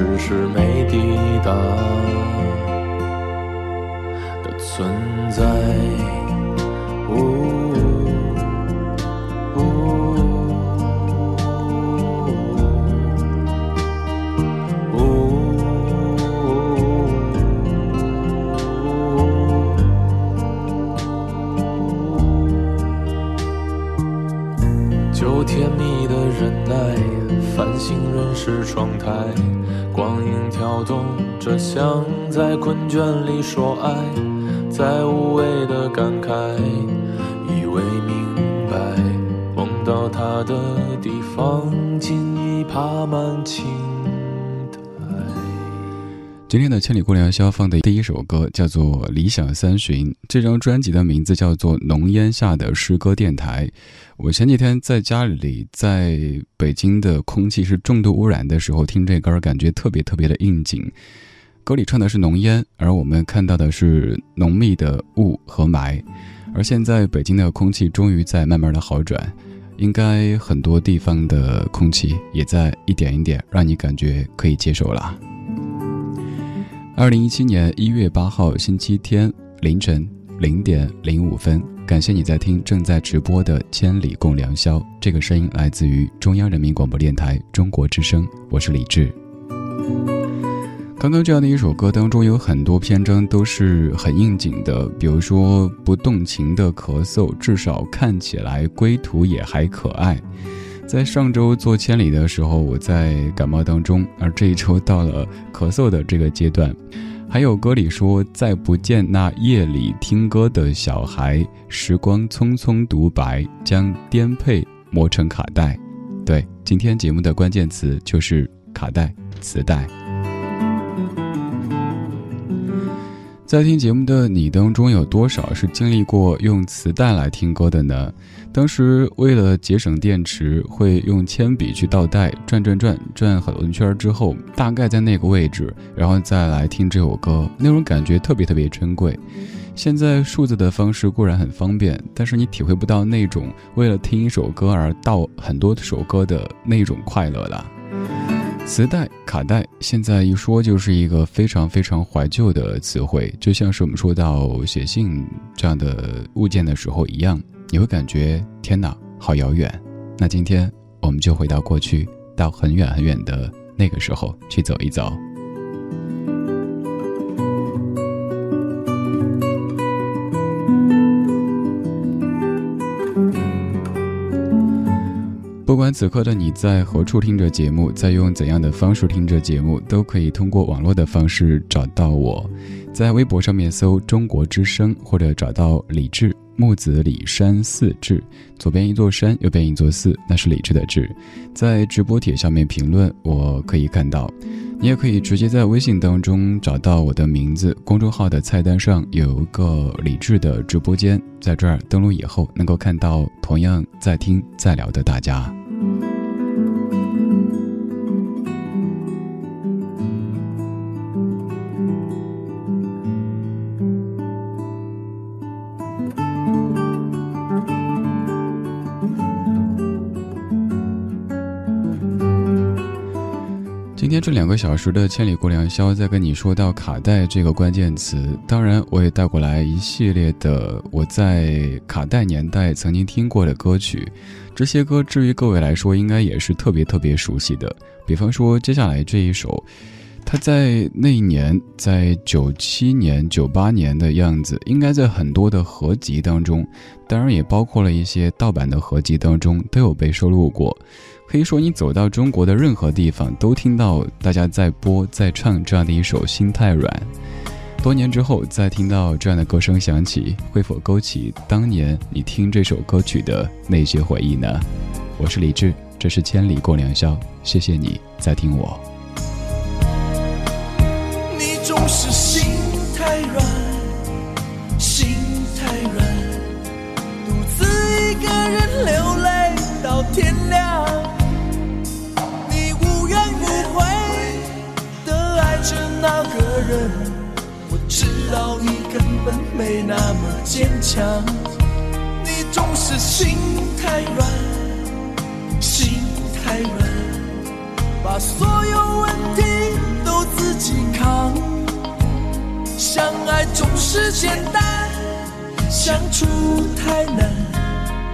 只是没抵达的存在。说爱，再无谓的感慨，以为明白，梦到他的地方，尽已爬满青苔。今天的《千里共良宵》放的第一首歌叫做《理想三旬》，这张专辑的名字叫做《浓烟下的诗歌电台》。我前几天在家里，在北京的空气是重度污染的时候听这歌，感觉特别特别的应景。歌里唱的是浓烟，而我们看到的是浓密的雾和霾。而现在北京的空气终于在慢慢的好转，应该很多地方的空气也在一点一点让你感觉可以接受了。二零一七年一月八号星期天凌晨零点零五分，感谢你在听正在直播的《千里共良宵》，这个声音来自于中央人民广播电台中国之声，我是李志。刚刚这样的一首歌当中有很多篇章都是很应景的，比如说不动情的咳嗽，至少看起来归途也还可爱。在上周做千里的时候，我在感冒当中，而这一周到了咳嗽的这个阶段。还有歌里说：“再不见那夜里听歌的小孩，时光匆匆独白，将颠沛磨成卡带。”对，今天节目的关键词就是卡带、磁带。在听节目的你当中，有多少是经历过用磁带来听歌的呢？当时为了节省电池，会用铅笔去倒带，转转转转很多圈之后，大概在那个位置，然后再来听这首歌，那种感觉特别特别珍贵。现在数字的方式固然很方便，但是你体会不到那种为了听一首歌而倒很多首歌的那种快乐了。磁带、卡带，现在一说就是一个非常非常怀旧的词汇，就像是我们说到写信这样的物件的时候一样，你会感觉天哪，好遥远。那今天我们就回到过去，到很远很远的那个时候去走一走。不管此刻的你在何处听着节目，在用怎样的方式听着节目，都可以通过网络的方式找到我，在微博上面搜“中国之声”或者找到李志木子李山寺志，左边一座山，右边一座寺，那是李志的志。在直播帖下面评论，我可以看到。你也可以直接在微信当中找到我的名字，公众号的菜单上有一个李志的直播间，在这儿登录以后，能够看到同样在听在聊的大家。Thank you. 今天这两个小时的千里过良宵，在跟你说到卡带这个关键词，当然我也带过来一系列的我在卡带年代曾经听过的歌曲。这些歌至于各位来说，应该也是特别特别熟悉的。比方说接下来这一首，它在那一年，在九七年、九八年的样子，应该在很多的合集当中，当然也包括了一些盗版的合集当中都有被收录过。可以说，你走到中国的任何地方，都听到大家在播、在唱这样的一首《心太软》。多年之后，再听到这样的歌声响起，会否勾起当年你听这首歌曲的那些回忆呢？我是李志，这是千里过良宵，谢谢你在听我。你总是人，我知道你根本没那么坚强，你总是心太软，心太软，把所有问题都自己扛。相爱总是简单，相处太难，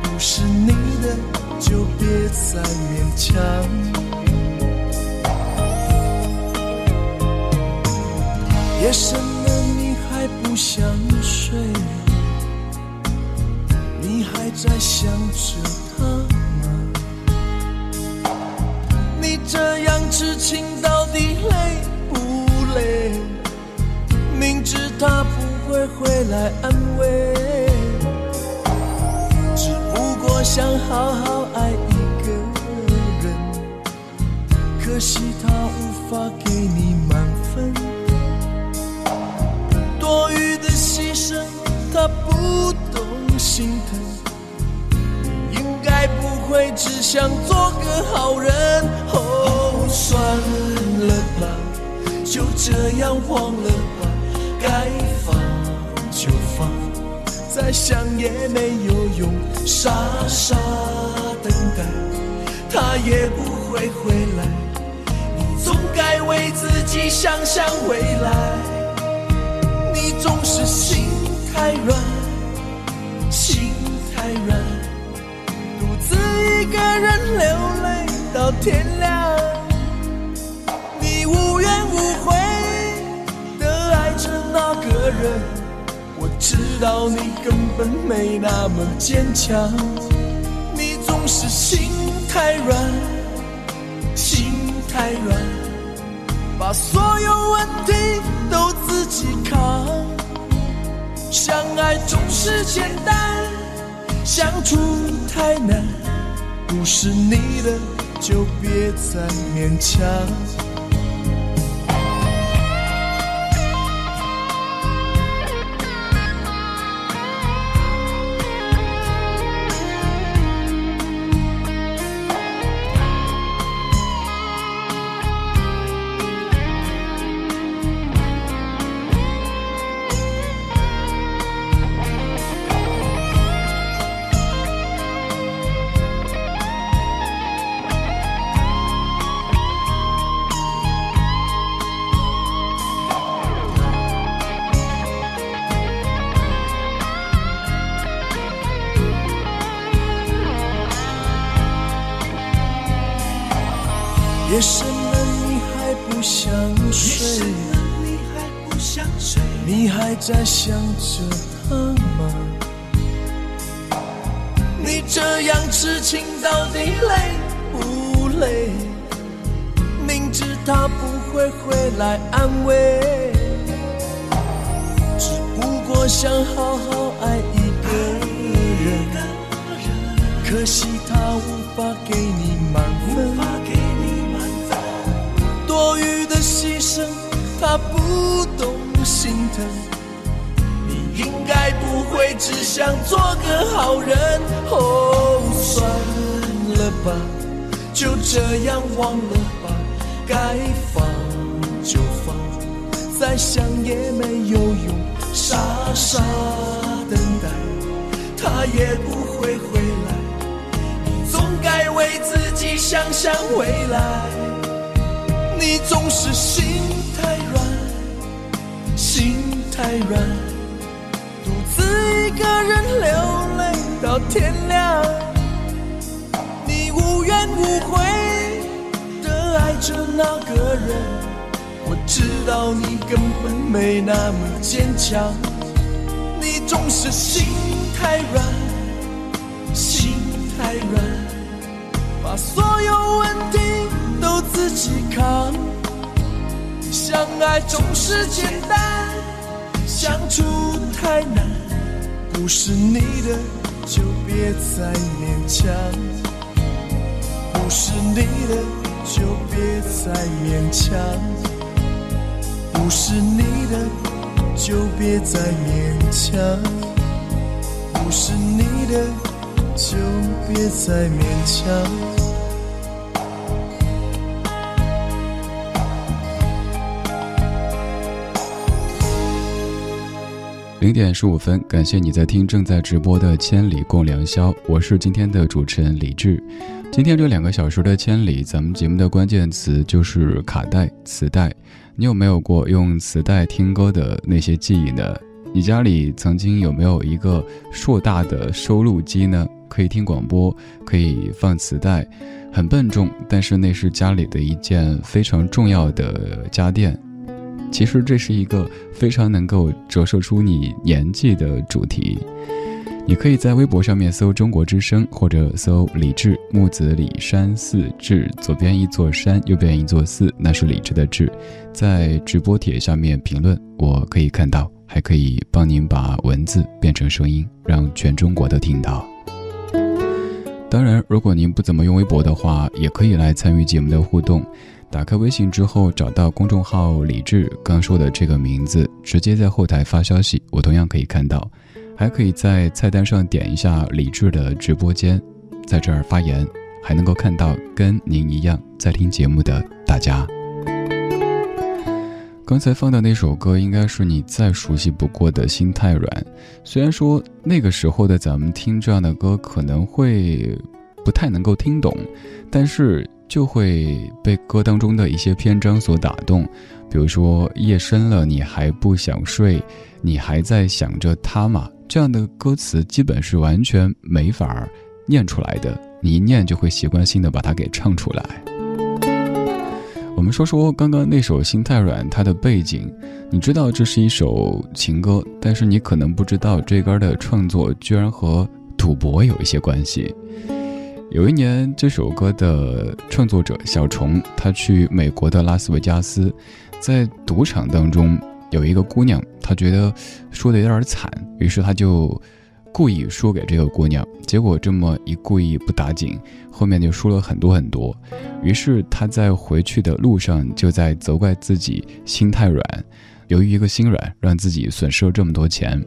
不是你的就别再勉强。夜深了，你还不想睡？你还在想着他吗？你这样痴情到底累不累？明知他不会回来安慰，只不过想好好爱一个人，可惜他无法给你满的牺牲，他不懂心疼。应该不会只想做个好人。哦，算了吧，就这样忘了吧。该放就放，再想也没有用。傻傻等待，他也不会回来。你总该为自己想想未来。你总是心太软，心太软，独自一个人流泪到天亮。你无怨无悔的爱着那个人，我知道你根本没那么坚强。你总总是心太软，心太软，把所有问题都自己扛。相爱总是简单，相处太难，不是你的就别再勉强。在想着他吗？你这样痴情到底累不累？明知他不会回来安慰，只不过想好好爱一个人。可惜他无法给你满分。多余的牺牲，他不懂心疼。会只想做个好人。哦，算了吧，就这样忘了吧，该放就放，再想也没有用，傻傻等待，他也不会回来。你总该为自己想想未来。你总是心太软，心太软，自一个人流泪到天亮。你无怨无悔的爱着那个人，我知道你根本没那么坚强。你总是心太软，心太软，把所有问题。都自己扛，相爱总是简单，相处太难。不是你的就别再勉强，不是你的就别再勉强，不是你的就别再勉强，不是你的就别再勉强。零点十五分，感谢你在听正在直播的《千里共良宵》，我是今天的主持人李志。今天这两个小时的千里，咱们节目的关键词就是卡带、磁带。你有没有过用磁带听歌的那些记忆呢？你家里曾经有没有一个硕大的收录机呢？可以听广播，可以放磁带，很笨重，但是那是家里的一件非常重要的家电。其实这是一个非常能够折射出你年纪的主题。你可以在微博上面搜“中国之声”或者搜“李志木子李山寺志”，左边一座山，右边一座寺，那是李志的志。在直播帖下面评论，我可以看到，还可以帮您把文字变成声音，让全中国都听到。当然，如果您不怎么用微博的话，也可以来参与节目的互动。打开微信之后，找到公众号“李志”刚说的这个名字，直接在后台发消息，我同样可以看到。还可以在菜单上点一下李志的直播间，在这儿发言，还能够看到跟您一样在听节目的大家。刚才放的那首歌，应该是你再熟悉不过的《心太软》。虽然说那个时候的咱们听这样的歌，可能会不太能够听懂，但是。就会被歌当中的一些篇章所打动，比如说夜深了你还不想睡，你还在想着他吗？这样的歌词基本是完全没法念出来的，你一念就会习惯性的把它给唱出来。我们说说刚刚那首《心太软》，它的背景，你知道这是一首情歌，但是你可能不知道这歌的创作居然和赌博有一些关系。有一年，这首歌的创作者小虫，他去美国的拉斯维加斯，在赌场当中有一个姑娘，他觉得输的有点惨，于是他就故意输给这个姑娘。结果这么一故意不打紧，后面就输了很多很多。于是他在回去的路上就在责怪自己心太软，由于一个心软，让自己损失了这么多钱。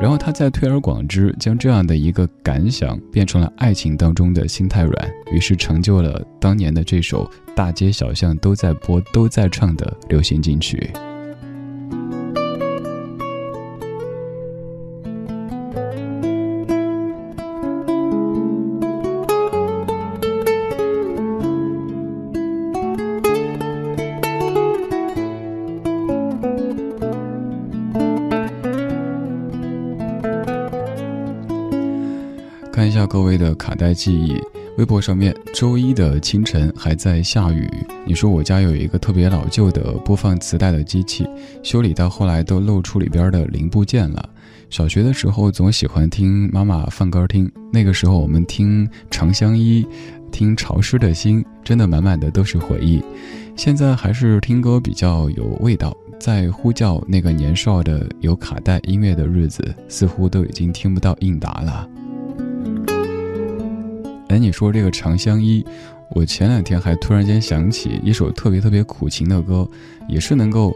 然后他再推而广之，将这样的一个感想变成了爱情当中的心太软，于是成就了当年的这首大街小巷都在播、都在唱的流行金曲。看一下各位的卡带记忆，微博上面周一的清晨还在下雨。你说我家有一个特别老旧的播放磁带的机器，修理到后来都露出里边的零部件了。小学的时候总喜欢听妈妈放歌听，那个时候我们听《长相依》，听《潮湿的心》，真的满满的都是回忆。现在还是听歌比较有味道，在呼叫那个年少的有卡带音乐的日子，似乎都已经听不到应答了。哎，你说这个《长相依》，我前两天还突然间想起一首特别特别苦情的歌，也是能够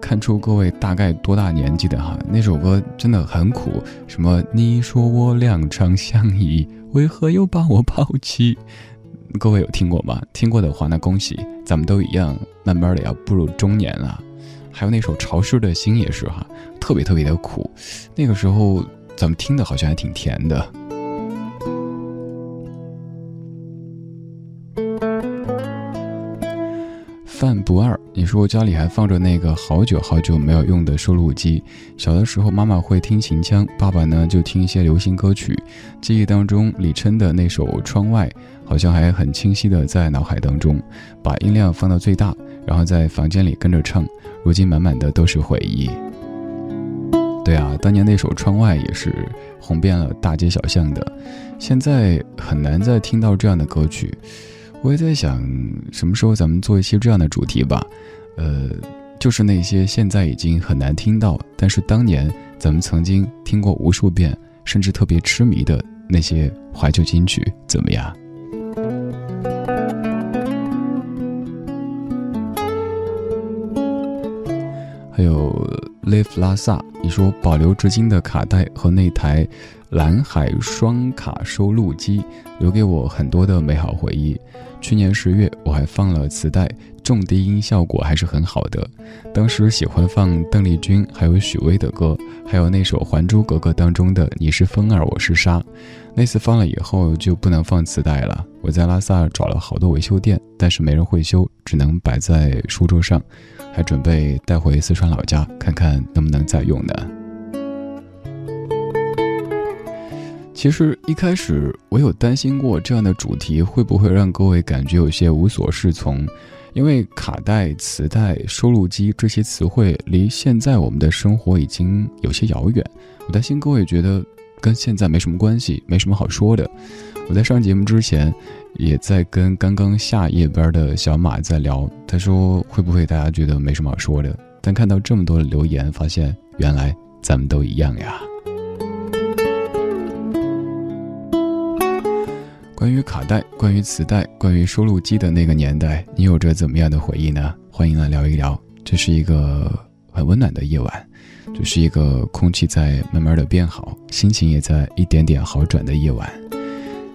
看出各位大概多大年纪的哈。那首歌真的很苦，什么你说我俩长相依，为何又把我抛弃？各位有听过吗？听过的话，那恭喜，咱们都一样，慢慢的要步入中年了。还有那首《潮湿的心》也是哈，特别特别的苦，那个时候咱们听的好像还挺甜的。范不二，你说家里还放着那个好久好久没有用的收录机。小的时候，妈妈会听秦腔，爸爸呢就听一些流行歌曲。记忆当中，李琛的那首《窗外》好像还很清晰的在脑海当中。把音量放到最大，然后在房间里跟着唱。如今满满的都是回忆。对啊，当年那首《窗外》也是红遍了大街小巷的。现在很难再听到这样的歌曲。我也在想，什么时候咱们做一期这样的主题吧？呃，就是那些现在已经很难听到，但是当年咱们曾经听过无数遍，甚至特别痴迷的那些怀旧金曲，怎么样？还有 Live 拉萨，你说保留至今的卡带和那台蓝海双卡收录机，留给我很多的美好回忆。去年十月，我还放了磁带，重低音效果还是很好的。当时喜欢放邓丽君还有许巍的歌，还有那首《还珠格格》当中的“你是风儿，我是沙”。那次放了以后就不能放磁带了。我在拉萨找了好多维修店，但是没人会修，只能摆在书桌上，还准备带回四川老家看看能不能再用呢。其实一开始我有担心过这样的主题会不会让各位感觉有些无所适从，因为卡带、磁带、收录机这些词汇离现在我们的生活已经有些遥远。我担心各位觉得跟现在没什么关系，没什么好说的。我在上节目之前，也在跟刚刚下夜班的小马在聊，他说会不会大家觉得没什么好说的？但看到这么多的留言，发现原来咱们都一样呀。关于卡带，关于磁带，关于收录机的那个年代，你有着怎么样的回忆呢？欢迎来聊一聊。这是一个很温暖的夜晚，这是一个空气在慢慢的变好，心情也在一点点好转的夜晚。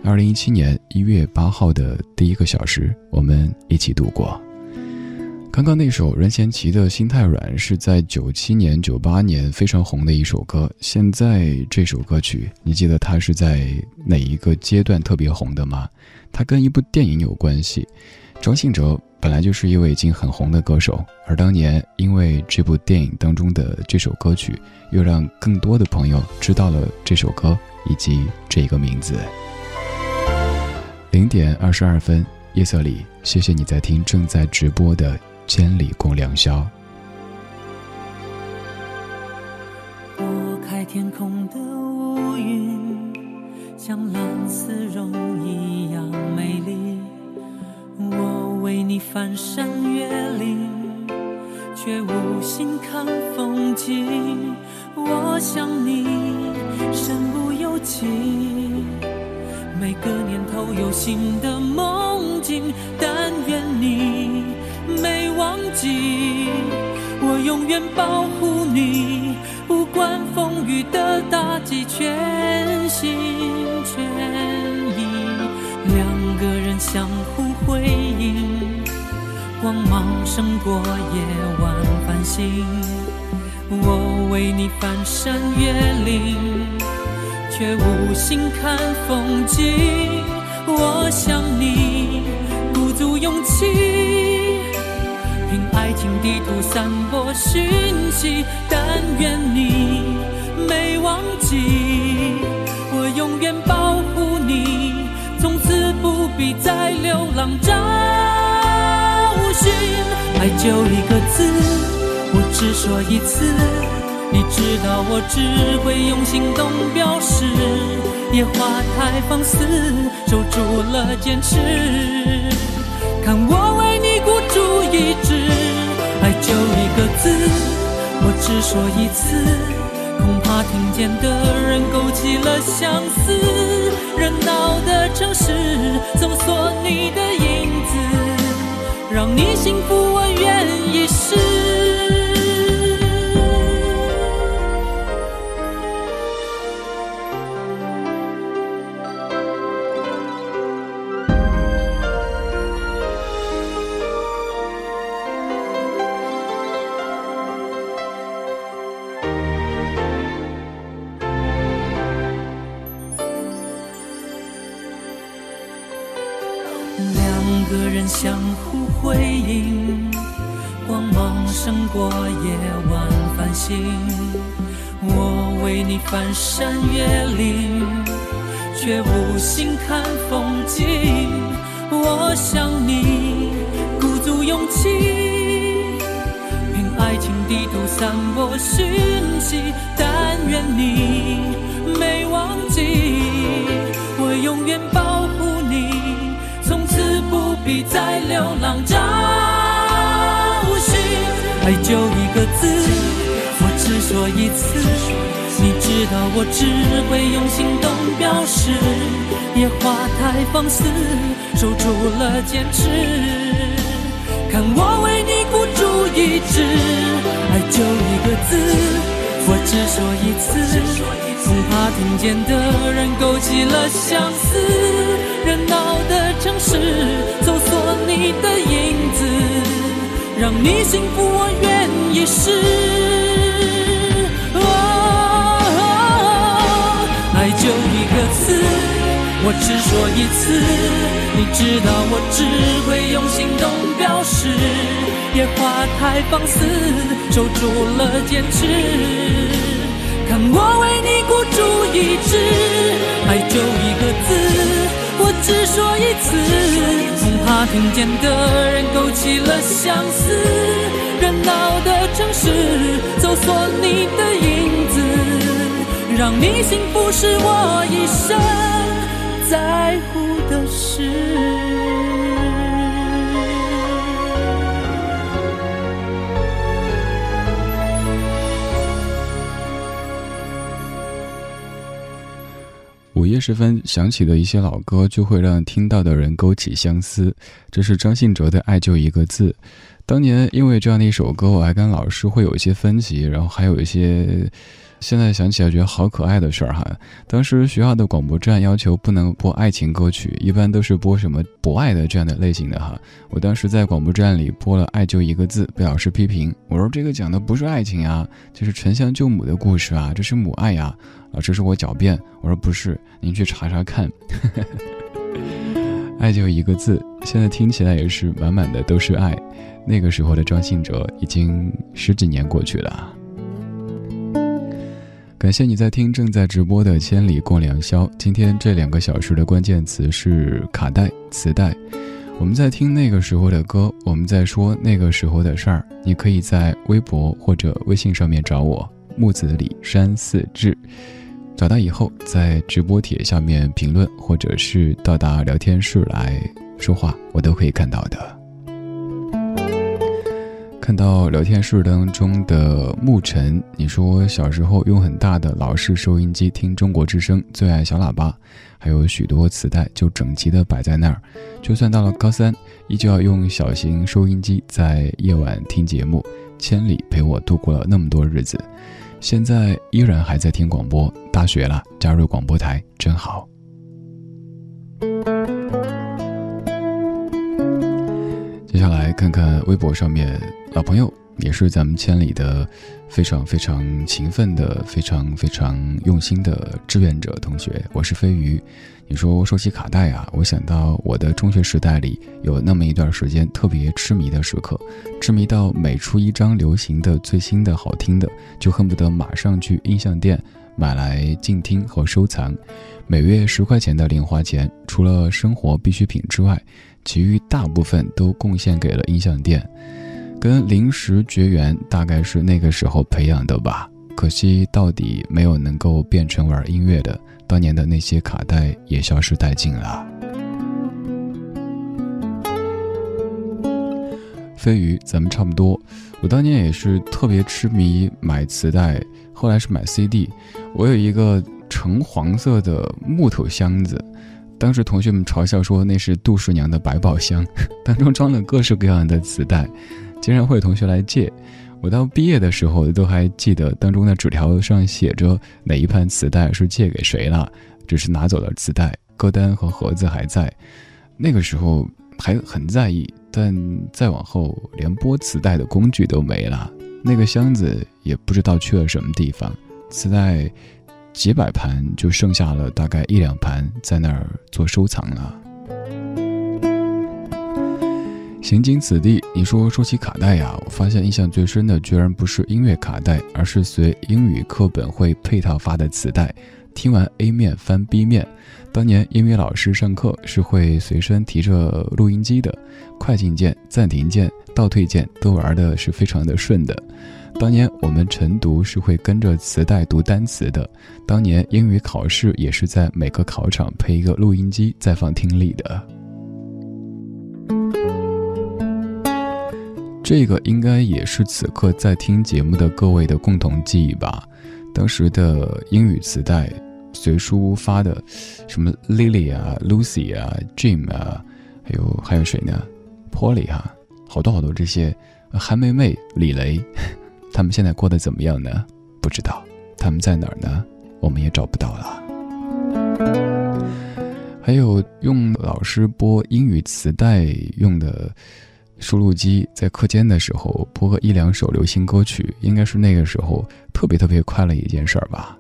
二零一七年一月八号的第一个小时，我们一起度过。刚刚那首任贤齐的《心太软》是在九七年、九八年非常红的一首歌。现在这首歌曲，你记得它是在哪一个阶段特别红的吗？它跟一部电影有关系。张信哲本来就是一位已经很红的歌手，而当年因为这部电影当中的这首歌曲，又让更多的朋友知道了这首歌以及这个名字。零点二十二分，夜色里，谢谢你在听正在直播的。千里共良宵。拨开天空的乌云像蓝丝绒一样美丽。我为你翻山越岭却无心看风景我想你身不由己。每个念头有新的梦境但愿你我永远保护你，不管风雨的打击，全心全意，两个人相互辉映，光芒胜过夜晚繁星。我为你翻山越岭，却无心看风景。我想你鼓足勇气，凭爱情地图散播讯息。但愿你没忘记，我永远保护你，从此不必再流浪找寻。爱就一个字。我只说一次，你知道我只会用行动表示。野花太放肆，守住了坚持。次，恐怕听见的人勾起了相思。热闹的城市，搜索你的影子，让你幸福，我让你幸福，我愿意试。爱就一个字，我只说一次。你知道我只会用行动表示，野花太放肆，守住了坚持。看我为你孤注一掷，爱就一个字。我只说一次，怕听见的人勾起了相思。热闹的城市，搜索你的影子，让你幸福是我一生在乎的事。十分想起的一些老歌，就会让听到的人勾起相思。这是张信哲的《爱就一个字》。当年因为这样的一首歌，我还跟老师会有一些分歧，然后还有一些。现在想起来觉得好可爱的事儿哈。当时学校的广播站要求不能播爱情歌曲，一般都是播什么博爱的这样的类型的哈。我当时在广播站里播了《爱就一个字》，被老师批评。我说这个讲的不是爱情啊，就是沉香救母的故事啊，这是母爱呀。老师说我狡辩，我说不是，您去查查看。爱就一个字，现在听起来也是满满的都是爱。那个时候的张信哲已经十几年过去了。感谢你在听正在直播的《千里共良宵》。今天这两个小时的关键词是卡带、磁带。我们在听那个时候的歌，我们在说那个时候的事儿。你可以在微博或者微信上面找我木子李山四志，找到以后在直播帖下面评论，或者是到达聊天室来说话，我都可以看到的。看到聊天室当中的沐晨，你说小时候用很大的老式收音机听中国之声，最爱小喇叭，还有许多磁带就整齐的摆在那儿。就算到了高三，依旧要用小型收音机在夜晚听节目，千里陪我度过了那么多日子。现在依然还在听广播，大学了加入广播台真好。接下来看看微博上面老朋友，也是咱们千里的非常非常勤奋的、非常非常用心的志愿者同学。我是飞鱼。你说说起卡带啊，我想到我的中学时代里有那么一段时间特别痴迷的时刻，痴迷到每出一张流行的、最新的、好听的，就恨不得马上去音像店买来静听和收藏。每月十块钱的零花钱，除了生活必需品之外。其余大部分都贡献给了音像店，跟零食绝缘大概是那个时候培养的吧。可惜到底没有能够变成玩音乐的，当年的那些卡带也消失殆尽了。飞鱼，咱们差不多。我当年也是特别痴迷买磁带，后来是买 CD。我有一个橙黄色的木头箱子。当时同学们嘲笑说那是杜十娘的百宝箱，当中装了各式各样的磁带，经常会有同学来借。我到毕业的时候都还记得当中的纸条上写着哪一盘磁带是借给谁了，只是拿走了磁带，歌单和盒子还在。那个时候还很在意，但再往后连播磁带的工具都没了，那个箱子也不知道去了什么地方，磁带。几百盘就剩下了大概一两盘在那儿做收藏了。行经此地，你说说起卡带呀，我发现印象最深的居然不是音乐卡带，而是随英语课本会配套发的磁带。听完 A 面翻 B 面，当年英语老师上课是会随身提着录音机的，快进键、暂停键、倒退键都玩的是非常的顺的。当年我们晨读是会跟着磁带读单词的，当年英语考试也是在每个考场配一个录音机再放听力的。这个应该也是此刻在听节目的各位的共同记忆吧。当时的英语磁带，随书发的，什么 Lily 啊、Lucy 啊、Jim 啊，还有还有谁呢？Polly 哈，好多好多这些，韩梅梅、李雷。他们现在过得怎么样呢？不知道，他们在哪儿呢？我们也找不到了。还有用老师播英语磁带用的输录机，在课间的时候播个一两首流行歌曲，应该是那个时候特别特别快乐一件事儿吧。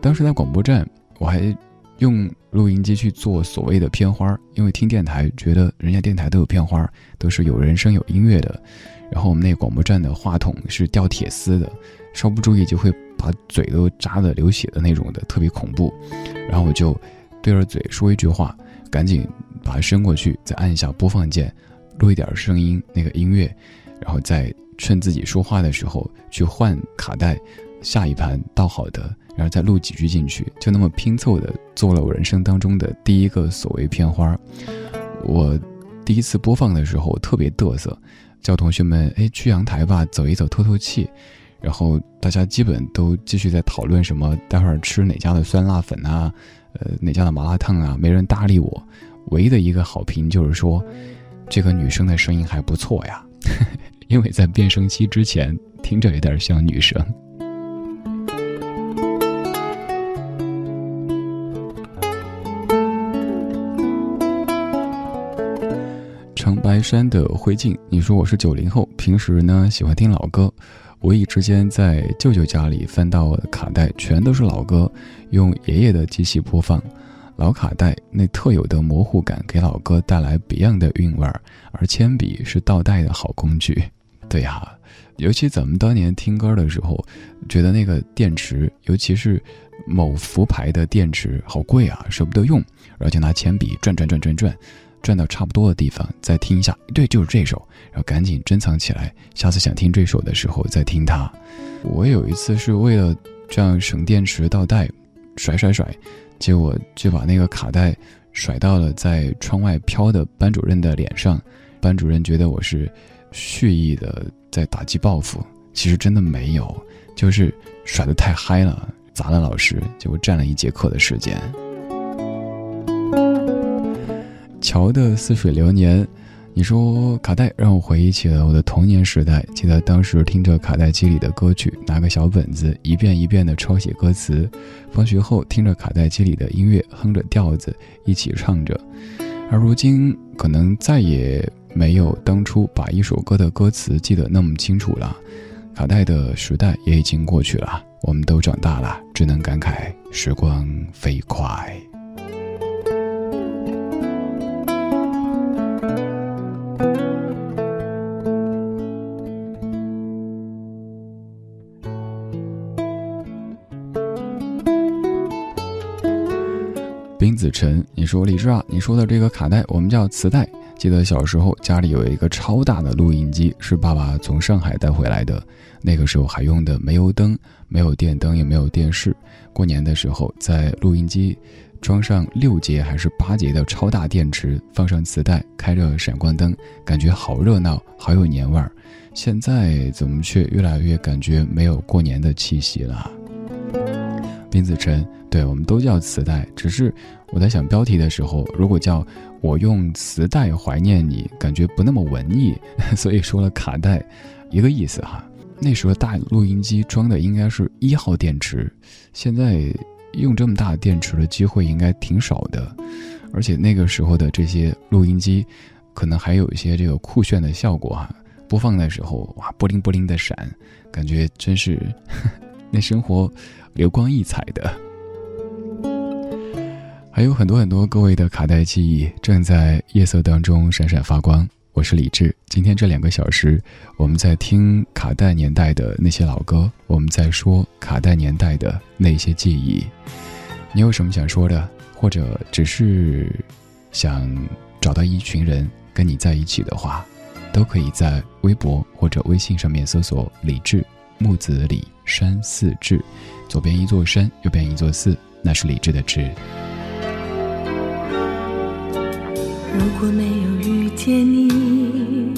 当时在广播站，我还用录音机去做所谓的片花，因为听电台觉得人家电台都有片花，都是有人声有音乐的。然后我们那广播站的话筒是吊铁丝的，稍不注意就会把嘴都扎的流血的那种的，特别恐怖。然后我就对着嘴说一句话，赶紧把它伸过去，再按一下播放键，录一点声音那个音乐，然后再趁自己说话的时候去换卡带，下一盘倒好的，然后再录几句进去，就那么拼凑的做了我人生当中的第一个所谓片花。我第一次播放的时候特别嘚瑟。叫同学们，哎，去阳台吧，走一走，透透气。然后大家基本都继续在讨论什么，待会儿吃哪家的酸辣粉啊，呃，哪家的麻辣烫啊，没人搭理我。唯一的一个好评就是说，这个女生的声音还不错呀，因为在变声期之前，听着有点像女生。长白山的灰烬，你说我是九零后，平时呢喜欢听老歌，无意之间在舅舅家里翻到卡带，全都是老歌，用爷爷的机器播放，老卡带那特有的模糊感，给老歌带来别样的韵味儿，而铅笔是倒带的好工具。对呀，尤其咱们当年听歌的时候，觉得那个电池，尤其是某福牌的电池，好贵啊，舍不得用，然后就拿铅笔转转转转转。转到差不多的地方，再听一下，对，就是这首，然后赶紧珍藏起来，下次想听这首的时候再听它。我有一次是为了这样省电池倒带，甩甩甩，结果就把那个卡带甩到了在窗外飘的班主任的脸上，班主任觉得我是蓄意的在打击报复，其实真的没有，就是甩的太嗨了，砸了老师，结果占了一节课的时间。乔的《似水流年》，你说卡带让我回忆起了我的童年时代。记得当时听着卡带机里的歌曲，拿个小本子一遍一遍的抄写歌词，放学后听着卡带机里的音乐，哼着调子一起唱着。而如今，可能再也没有当初把一首歌的歌词记得那么清楚了。卡带的时代也已经过去了，我们都长大了，只能感慨时光飞快。冰子晨，你说李志啊，你说的这个卡带，我们叫磁带。记得小时候家里有一个超大的录音机，是爸爸从上海带回来的。那个时候还用的煤油灯，没有电灯，也没有电视。过年的时候，在录音机装上六节还是八节的超大电池，放上磁带，开着闪光灯，感觉好热闹，好有年味儿。现在怎么却越来越感觉没有过年的气息了？冰子晨。对，我们都叫磁带，只是我在想标题的时候，如果叫我用磁带怀念你，感觉不那么文艺，所以说了卡带，一个意思哈。那时候大录音机装的应该是一号电池，现在用这么大电池的机会应该挺少的，而且那个时候的这些录音机，可能还有一些这个酷炫的效果哈，播放的时候哇，布灵布灵的闪，感觉真是 那生活流光溢彩的。还有很多很多各位的卡带记忆正在夜色当中闪闪发光。我是李志，今天这两个小时，我们在听卡带年代的那些老歌，我们在说卡带年代的那些记忆。你有什么想说的，或者只是想找到一群人跟你在一起的话，都可以在微博或者微信上面搜索“李志木子李山寺志”，左边一座山，右边一座寺，那是李志的志。如果没有遇见你，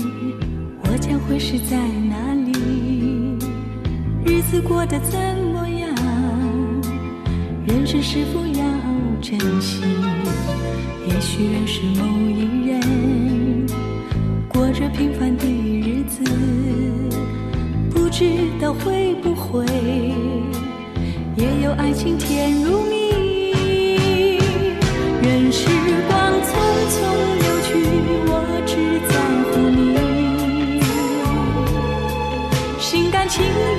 我将会是在哪里？日子过得怎么样？人生是否要珍惜？也许认识某一人，过着平凡的日子，知道会不会也有爱情甜如蜜。任时光匆匆流去，我只在乎你，心甘。情愿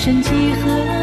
生几何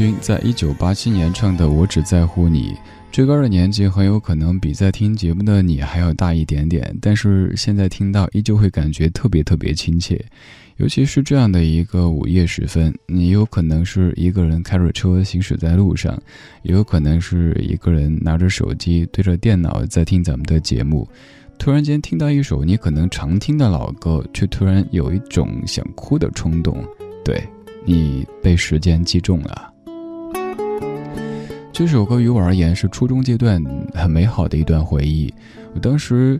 君在一九八七年唱的《我只在乎你》，追歌的年纪很有可能比在听节目的你还要大一点点，但是现在听到依旧会感觉特别特别亲切。尤其是这样的一个午夜时分，你有可能是一个人开着车行驶在路上，也有可能是一个人拿着手机对着电脑在听咱们的节目。突然间听到一首你可能常听的老歌，却突然有一种想哭的冲动。对。你被时间击中了。这首歌于我而言是初中阶段很美好的一段回忆。我当时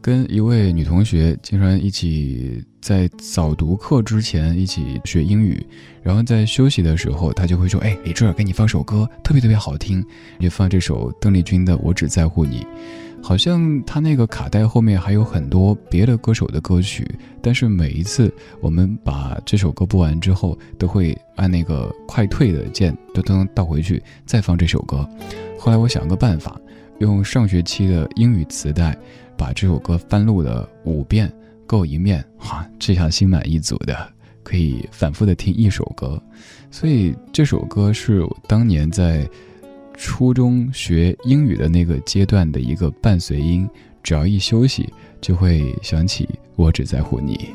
跟一位女同学经常一起在早读课之前一起学英语，然后在休息的时候，她就会说：“哎，李志，给你放首歌，特别特别好听，就放这首邓丽君的《我只在乎你》。”好像他那个卡带后面还有很多别的歌手的歌曲，但是每一次我们把这首歌播完之后，都会按那个快退的键，都都能倒回去再放这首歌。后来我想个办法，用上学期的英语磁带把这首歌翻录了五遍，够一面，哇，这下心满意足的，可以反复的听一首歌。所以这首歌是我当年在。初中学英语的那个阶段的一个伴随音，只要一休息，就会想起“我只在乎你”。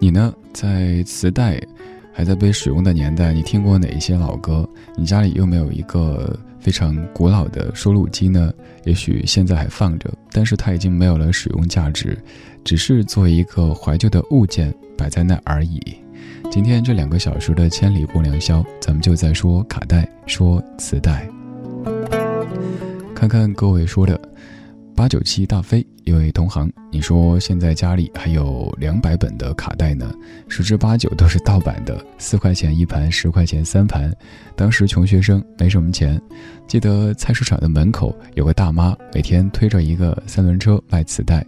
你呢？在磁带还在被使用的年代，你听过哪一些老歌？你家里又没有一个？非常古老的收录机呢，也许现在还放着，但是它已经没有了使用价值，只是作为一个怀旧的物件摆在那而已。今天这两个小时的千里共良宵，咱们就在说卡带，说磁带，看看各位说的。八九七大飞，一位同行，你说现在家里还有两百本的卡带呢，十之八九都是盗版的，四块钱一盘，十块钱三盘。当时穷学生没什么钱，记得菜市场的门口有个大妈，每天推着一个三轮车卖磁带，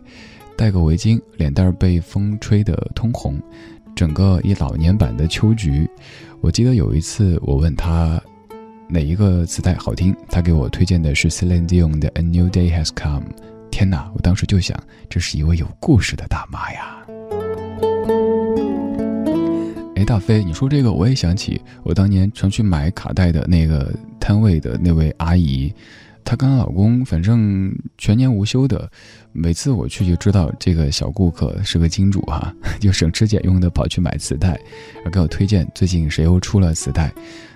戴个围巾，脸蛋被风吹得通红，整个一老年版的秋菊。我记得有一次我问他。哪一个磁带好听？他给我推荐的是 Celine Dion 的《A New Day Has Come》。天哪！我当时就想，这是一位有故事的大妈呀。哎，大飞，你说这个，我也想起我当年常去买卡带的那个摊位的那位阿姨，她跟她老公反正全年无休的，每次我去就知道这个小顾客是个金主哈，就省吃俭用的跑去买磁带，然后给我推荐最近谁又出了磁带。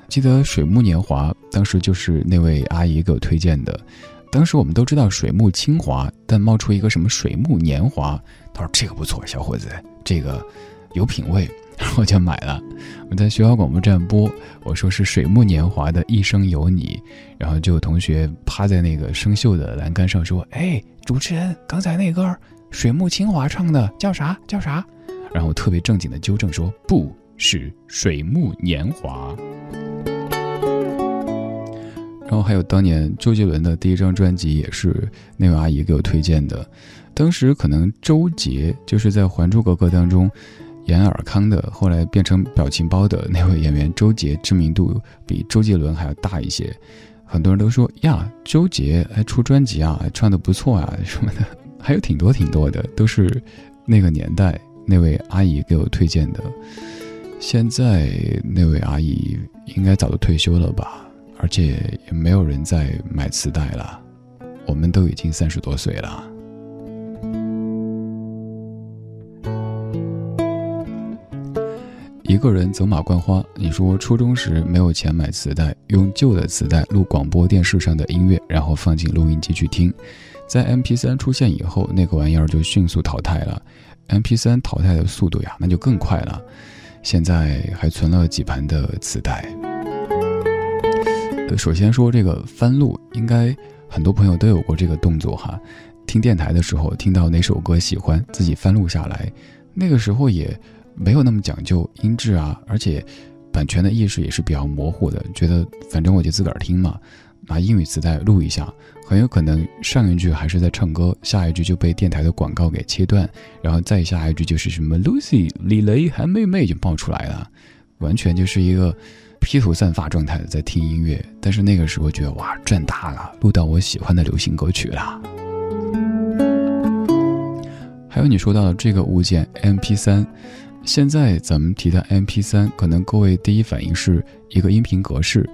记得《水木年华》，当时就是那位阿姨给我推荐的。当时我们都知道水木清华，但冒出一个什么水木年华，他说这个不错，小伙子，这个有品位，然后就买了。我在学校广播站播，我说是水木年华的一生有你，然后就有同学趴在那个生锈的栏杆上说：“哎，主持人，刚才那歌水木清华唱的叫啥？叫啥？”然后我特别正经的纠正说：“不是水木年华。”然后还有当年周杰伦的第一张专辑，也是那位阿姨给我推荐的。当时可能周杰就是在《还珠格格》当中演尔康的，后来变成表情包的那位演员。周杰知名度比周杰伦还要大一些，很多人都说呀，周杰还出专辑啊，唱的不错啊什么的，还有挺多挺多的，都是那个年代那位阿姨给我推荐的。现在那位阿姨应该早就退休了吧？而且也没有人在买磁带了，我们都已经三十多岁了。一个人走马观花，你说初中时没有钱买磁带，用旧的磁带录广播电视上的音乐，然后放进录音机去听。在 M P 三出现以后，那个玩意儿就迅速淘汰了。M P 三淘汰的速度呀，那就更快了。现在还存了几盘的磁带。首先说这个翻录，应该很多朋友都有过这个动作哈。听电台的时候，听到哪首歌喜欢，自己翻录下来。那个时候也没有那么讲究音质啊，而且版权的意识也是比较模糊的，觉得反正我就自个儿听嘛，拿英语磁带录一下，很有可能上一句还是在唱歌，下一句就被电台的广告给切断，然后再下一句就是什么 Lucy 李雷韩妹妹就爆出来了，完全就是一个。披头散发状态的在听音乐，但是那个时候觉得哇赚大了，录到我喜欢的流行歌曲了。还有你说到的这个物件 M P 三，现在咱们提到 M P 三，可能各位第一反应是一个音频格式，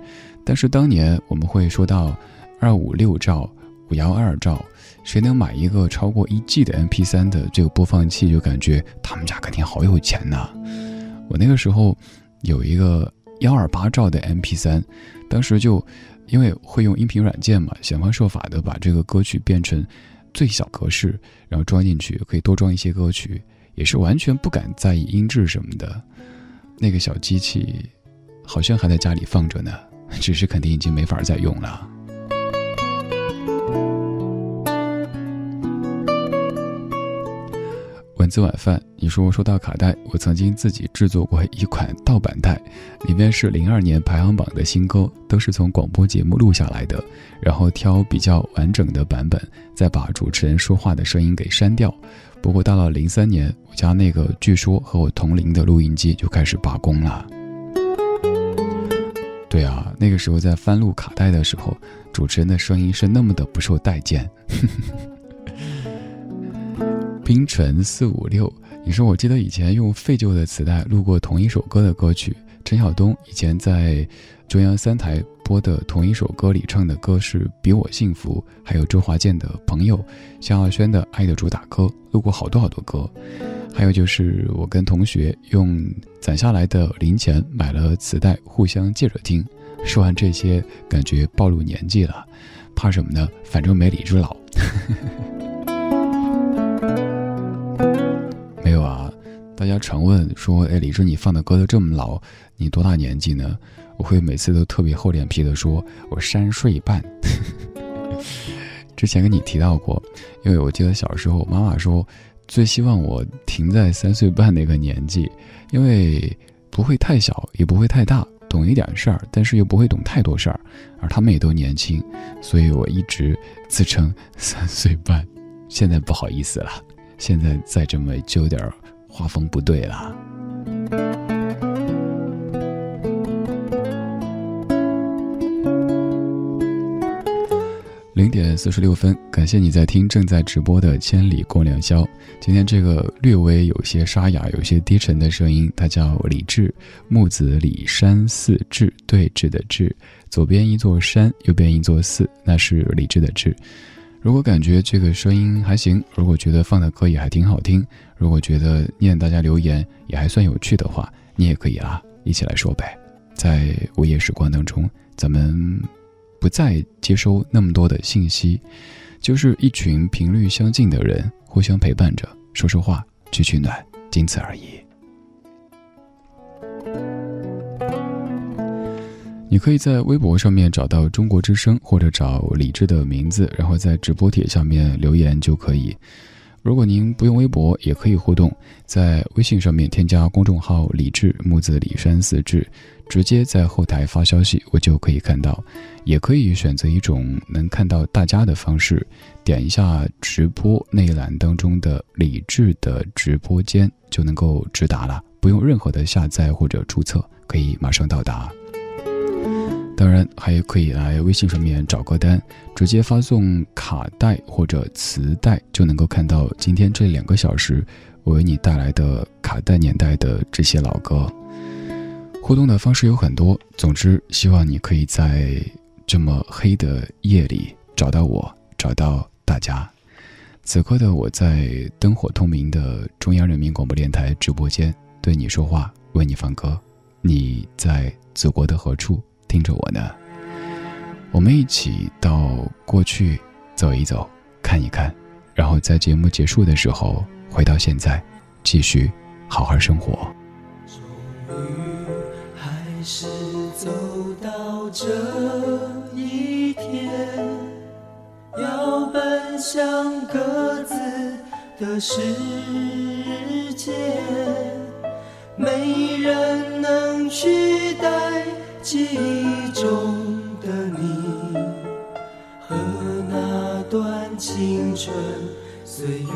但是当年我们会说到二五六兆、五幺二兆，谁能买一个超过一 G 的 M P 三的这个播放器，就感觉他们家肯定好有钱呐。我那个时候有一个。幺二八兆的 M P 三，当时就因为会用音频软件嘛，想方设法的把这个歌曲变成最小格式，然后装进去，可以多装一些歌曲，也是完全不敢在意音质什么的。那个小机器好像还在家里放着呢，只是肯定已经没法再用了。文字晚饭，你说说到卡带，我曾经自己制作过一款盗版带，里面是零二年排行榜的新歌，都是从广播节目录下来的，然后挑比较完整的版本，再把主持人说话的声音给删掉。不过到了零三年，我家那个据说和我同龄的录音机就开始罢工了。对啊，那个时候在翻录卡带的时候，主持人的声音是那么的不受待见。冰纯四五六，你说我记得以前用废旧的磁带录过同一首歌的歌曲。陈晓东以前在中央三台播的同一首歌里唱的歌是《比我幸福》，还有周华健的朋友，萧亚轩的《爱的主打歌》，录过好多好多歌。还有就是我跟同学用攒下来的零钱买了磁带，互相借着听。说完这些，感觉暴露年纪了，怕什么呢？反正没李志老。大家常问说：“哎，李志，你放的歌都这么老，你多大年纪呢？”我会每次都特别厚脸皮的说：“我三岁半。”之前跟你提到过，因为我记得小时候，妈妈说最希望我停在三岁半那个年纪，因为不会太小，也不会太大，懂一点事儿，但是又不会懂太多事儿，而他们也都年轻，所以我一直自称三岁半。现在不好意思了，现在再这么就有点儿。画风不对了。零点四十六分，感谢你在听正在直播的《千里共良宵》。今天这个略微有些沙哑、有些低沉的声音，它叫李志，木子李山寺志，对峙的志，左边一座山，右边一座寺，那是李志的志。如果感觉这个声音还行，如果觉得放的歌也还挺好听，如果觉得念大家留言也还算有趣的话，你也可以啊，一起来说呗。在午夜时光当中，咱们不再接收那么多的信息，就是一群频率相近的人互相陪伴着，说说话，取取暖，仅此而已。你可以在微博上面找到中国之声，或者找李志的名字，然后在直播帖下面留言就可以。如果您不用微博，也可以互动，在微信上面添加公众号“李志木子李山四志”，直接在后台发消息，我就可以看到。也可以选择一种能看到大家的方式，点一下直播那一栏当中的李志的直播间，就能够直达了，不用任何的下载或者注册，可以马上到达。当然，还可以来微信上面找歌单，直接发送卡带或者磁带，就能够看到今天这两个小时我为你带来的卡带年代的这些老歌。互动的方式有很多，总之希望你可以在这么黑的夜里找到我，找到大家。此刻的我在灯火通明的中央人民广播电台直播间对你说话，为你放歌。你在祖国的何处？听着我呢，我们一起到过去走一走，看一看，然后在节目结束的时候回到现在，继续好好生活。终于还是走到这一天，要奔向各自的世界，没人能取代记忆中的你和那段青春岁月。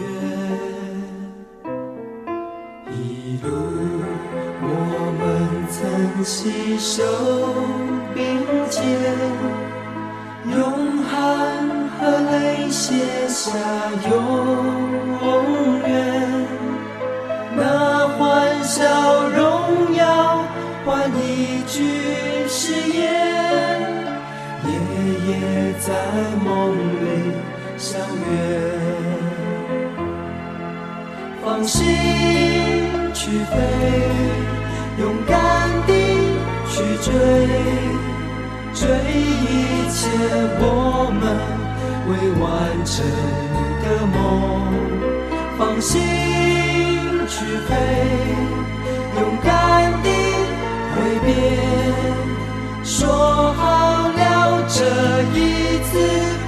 一路我们曾携手并肩，用汗和泪写下永远。那欢笑荣耀换一句誓言，夜夜在梦里相约。放心去飞，勇敢地。去追，追一切我们未完成的梦，放心去飞，勇敢地挥别，说好了这一次。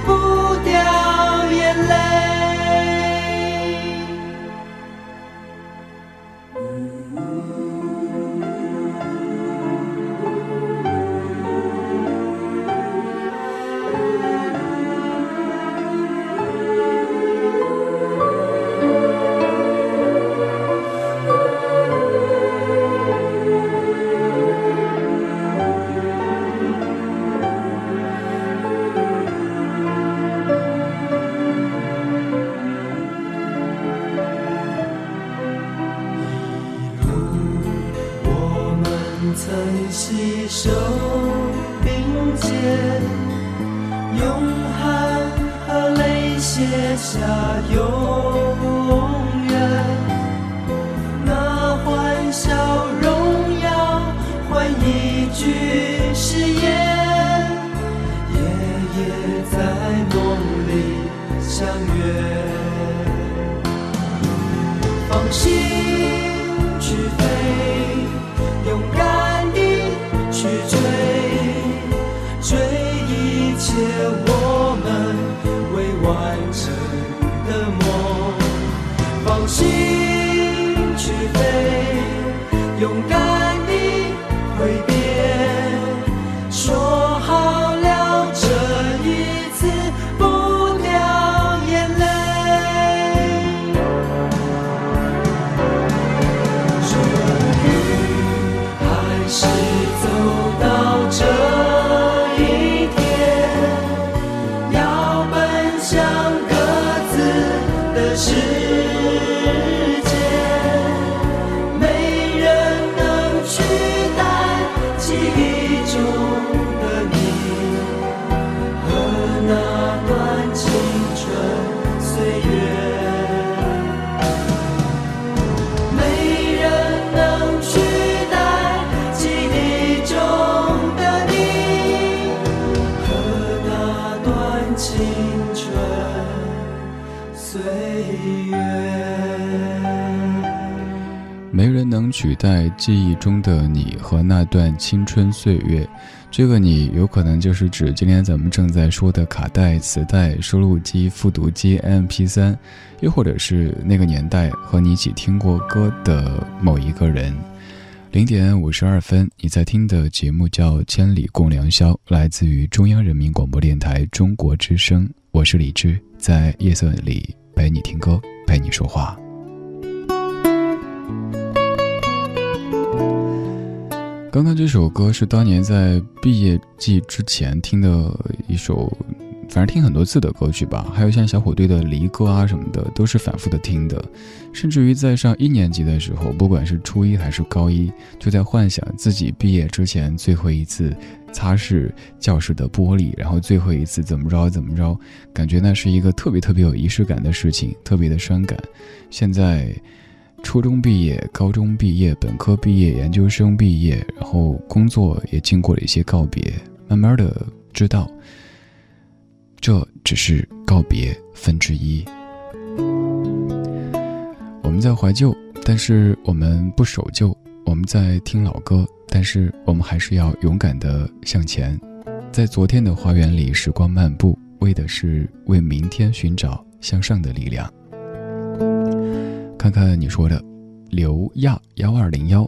能取代记忆中的你和那段青春岁月，这个你有可能就是指今天咱们正在说的卡带、磁带、收录机、复读机、MP3，又或者是那个年代和你一起听过歌的某一个人。零点五十二分，你在听的节目叫《千里共良宵》，来自于中央人民广播电台中国之声，我是李志，在夜色里陪你听歌，陪你说话。刚刚这首歌是当年在毕业季之前听的一首，反正听很多次的歌曲吧。还有像小虎队的《离歌》啊什么的，都是反复的听的。甚至于在上一年级的时候，不管是初一还是高一，就在幻想自己毕业之前最后一次擦拭教室的玻璃，然后最后一次怎么着怎么着，感觉那是一个特别特别有仪式感的事情，特别的伤感。现在。初中毕业，高中毕业，本科毕业，研究生毕业，然后工作也经过了一些告别，慢慢的知道，这只是告别分之一。我们在怀旧，但是我们不守旧，我们在听老歌，但是我们还是要勇敢的向前，在昨天的花园里时光漫步，为的是为明天寻找向上的力量。看看你说的，刘亚幺二零幺，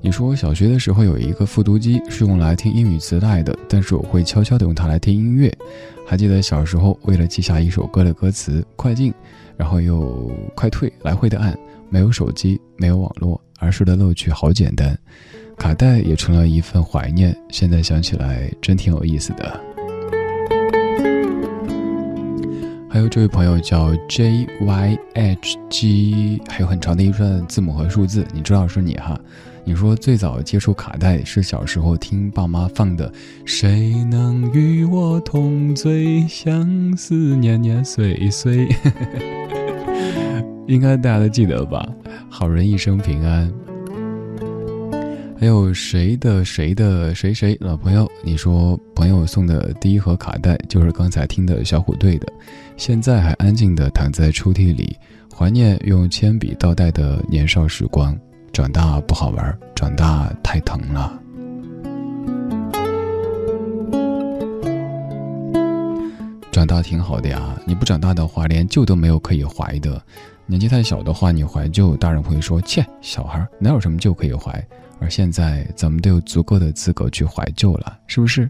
你说我小学的时候有一个复读机是用来听英语磁带的，但是我会悄悄的用它来听音乐。还记得小时候为了记下一首歌的歌词，快进，然后又快退，来回的按。没有手机，没有网络，儿时的乐趣好简单。卡带也成了一份怀念，现在想起来真挺有意思的。还有这位朋友叫 J Y H G，还有很长的一串字母和数字，你知道是你哈？你说最早接触卡带是小时候听爸妈放的《谁能与我同醉，相思年年岁岁》，应该大家都记得吧？好人一生平安。还有谁的谁的谁谁老朋友？你说朋友送的第一盒卡带就是刚才听的小虎队的，现在还安静的躺在抽屉里，怀念用铅笔倒带的年少时光。长大不好玩，长大太疼了。长大挺好的呀，你不长大的话，连旧都没有可以怀的。年纪太小的话，你怀旧，大人会说：切，小孩哪有什么旧可以怀？而现在，咱们都有足够的资格去怀旧了，是不是？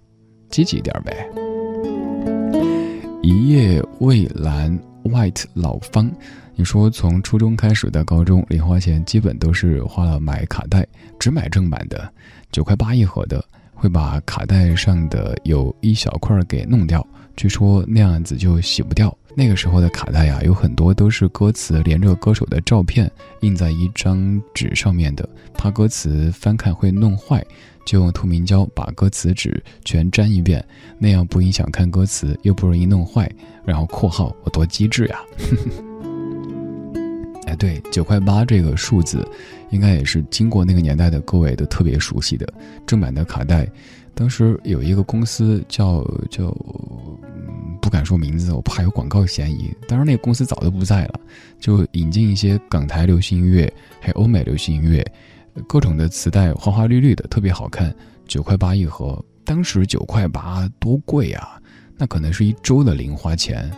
积极一点呗。一夜蔚蓝，White 老方，你说从初中开始到高中，零花钱基本都是花了买卡带，只买正版的，九块八一盒的，会把卡带上的有一小块给弄掉，据说那样子就洗不掉。那个时候的卡带呀，有很多都是歌词连着歌手的照片印在一张纸上面的，怕歌词翻看会弄坏，就用透明胶把歌词纸全粘一遍，那样不影响看歌词，又不容易弄坏。然后括号我多机智呀！哎，对，九块八这个数字，应该也是经过那个年代的各位都特别熟悉的正版的卡带。当时有一个公司叫叫。嗯不敢说名字，我怕有广告嫌疑。当然，那个公司早就不在了，就引进一些港台流行音乐，还有欧美流行音乐，各种的磁带，花花绿绿的，特别好看。九块八一盒，当时九块八多贵啊！那可能是一周的零花钱。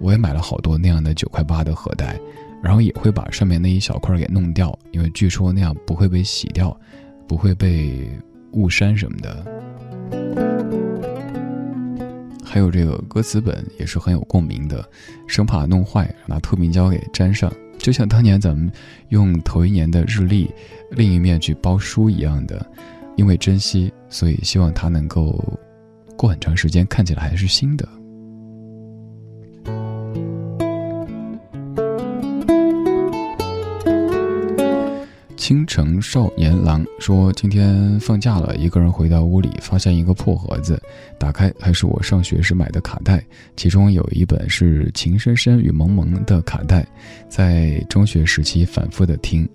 我也买了好多那样的九块八的盒带，然后也会把上面那一小块给弄掉，因为据说那样不会被洗掉，不会被误删什么的。还有这个歌词本也是很有共鸣的，生怕弄坏，拿透明胶给粘上，就像当年咱们用头一年的日历另一面去包书一样的。因为珍惜，所以希望它能够过很长时间，看起来还是新的。倾城少年郎说：“今天放假了，一个人回到屋里，发现一个破盒子，打开还是我上学时买的卡带，其中有一本是《情深深雨蒙蒙》的卡带，在中学时期反复的听。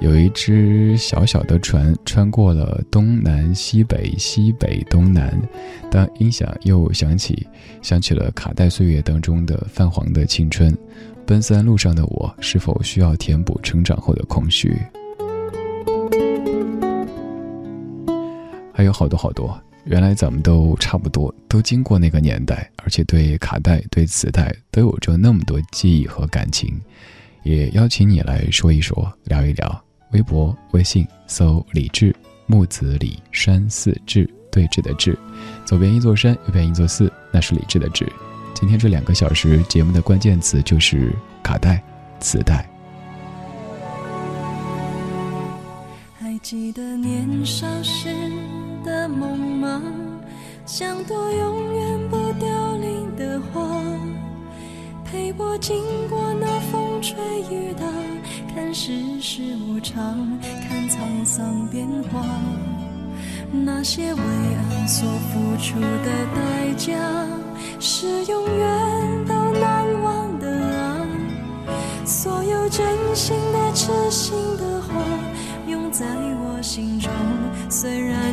有一只小小的船穿过了东南西北西北东南，当音响又响起，想起了卡带岁月当中的泛黄的青春，奔三路上的我，是否需要填补成长后的空虚？”还有好多好多，原来咱们都差不多，都经过那个年代，而且对卡带、对磁带都有着那么多记忆和感情，也邀请你来说一说，聊一聊。微博、微信搜“李志木子李山寺志对峙的志，左边一座山，右边一座寺，那是李志的志。今天这两个小时节目的关键词就是卡带、磁带。还记得年少。像朵永远不凋零的花，陪我经过那风吹雨打，看世事无常，看沧桑变化。那些为爱所付出的代价，是永远都难忘的啊！所有真心的、痴心的话。永在我心中，虽然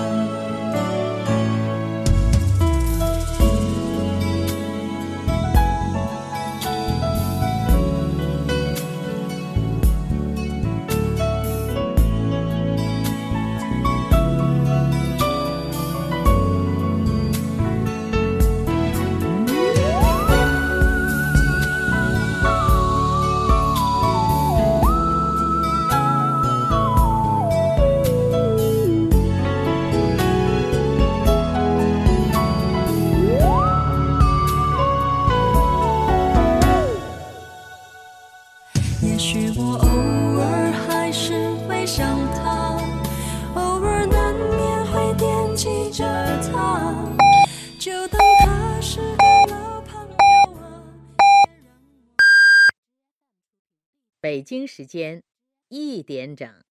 北京时间一点整。